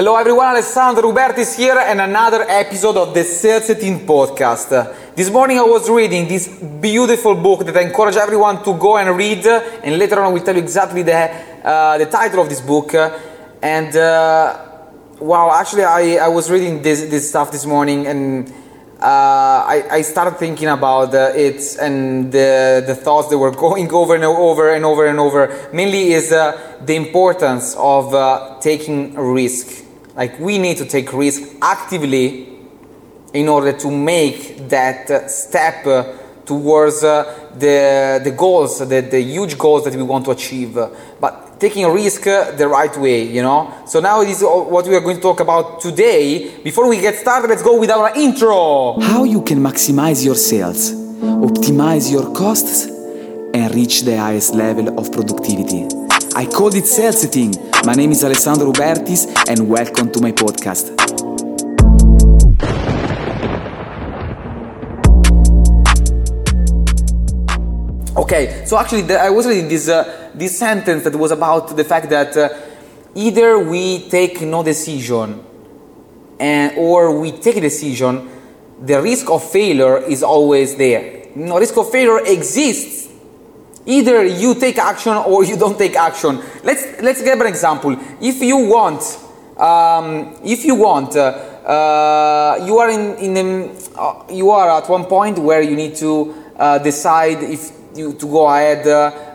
Hello everyone, Alessandro Rubertis here and another episode of the Team podcast. This morning I was reading this beautiful book that I encourage everyone to go and read and later on I will tell you exactly the, uh, the title of this book. And uh, wow, actually I, I was reading this, this stuff this morning and uh, I, I, started thinking about uh, it and the, the thoughts that were going over and over and over and over. Mainly is uh, the importance of uh, taking risk like we need to take risk actively in order to make that uh, step uh, towards uh, the, the goals, the, the huge goals that we want to achieve. But taking risk the right way, you know? So now is what we are going to talk about today. Before we get started, let's go with our intro. How you can maximize your sales, optimize your costs, and reach the highest level of productivity. I called it Sales Setting. My name is Alessandro Rubertis and welcome to my podcast. Okay, so actually, the, I was reading this, uh, this sentence that was about the fact that uh, either we take no decision and, or we take a decision, the risk of failure is always there. No risk of failure exists Either you take action or you don't take action. Let's let's give an example. If you want, um, if you want, uh, uh, you are in in a, uh, you are at one point where you need to uh, decide if you to go ahead.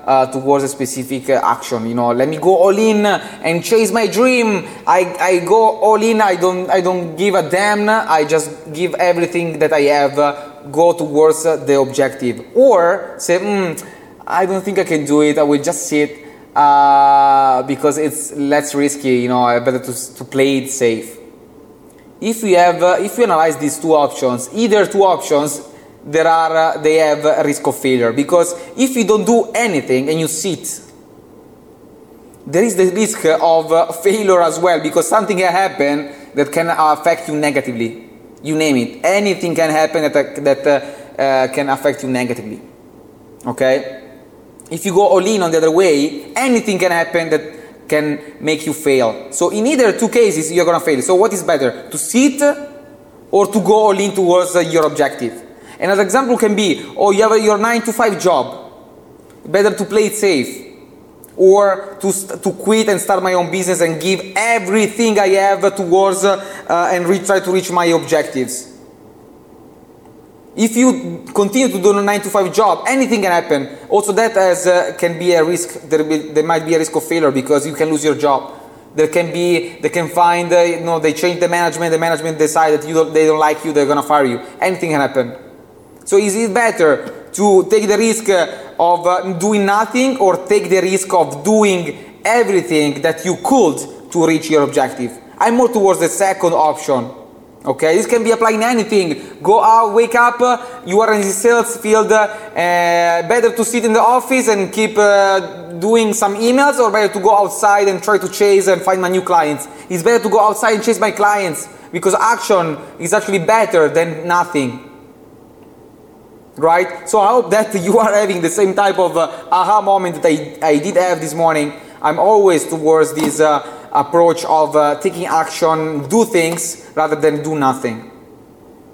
Uh, towards a specific uh, action. You know, let me go all in and chase my dream. I, I go all in. I don't I don't give a damn. I just give everything that I have. Uh, go towards the objective, or say, mm, I don't think I can do it. I will just sit uh, because it's less risky. You know, better to, to play it safe. If we have, uh, if we analyze these two options, either two options, there are uh, they have a risk of failure because if you don't do anything and you sit, there is the risk of uh, failure as well because something can happen that can affect you negatively. You name it, anything can happen that that uh, can affect you negatively. Okay if you go all in on the other way, anything can happen that can make you fail. So in either two cases, you're gonna fail. So what is better, to sit or to go all in towards uh, your objective? Another example can be, oh, you have your nine to five job. Better to play it safe. Or to, to quit and start my own business and give everything I have towards uh, uh, and re- try to reach my objectives. If you continue to do a 9 to 5 job, anything can happen. Also, that as, uh, can be a risk. There, be, there, might be a risk of failure because you can lose your job. There can be, they can find, uh, you know, they change the management, the management decide that you don't, they don't like you, they're gonna fire you. Anything can happen. So is it better to take the risk uh, of uh, doing nothing or take the risk of doing everything that you could to reach your objective? I'm more towards the second option Okay, this can be applied in anything. Go out, wake up, uh, you are in the sales field, uh, better to sit in the office and keep uh, doing some emails or better to go outside and try to chase and find my new clients? It's better to go outside and chase my clients because action is actually better than nothing. Right? So I hope that you are having the same type of uh, aha moment that I, I did have this morning. I'm always towards this uh, approach of uh, taking action, do things rather than do nothing.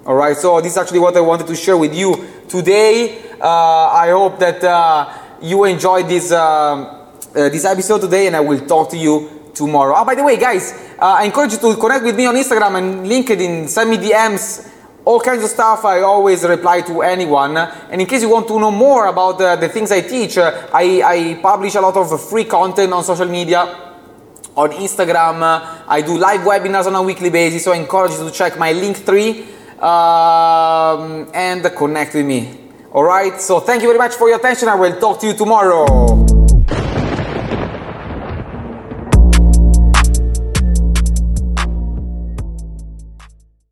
All right, so this is actually what I wanted to share with you today. Uh, I hope that uh, you enjoyed this uh, uh, this episode today, and I will talk to you tomorrow. Oh, by the way, guys, uh, I encourage you to connect with me on Instagram and LinkedIn. Send me DMs all kinds of stuff. I always reply to anyone. And in case you want to know more about the things I teach, uh, I, I, publish a lot of free content on social media on Instagram. I do live webinars on a weekly basis, so I encourage you to check my Linktree um, and connect with me. All right, so thank you very much for your attention. I will talk to you tomorrow.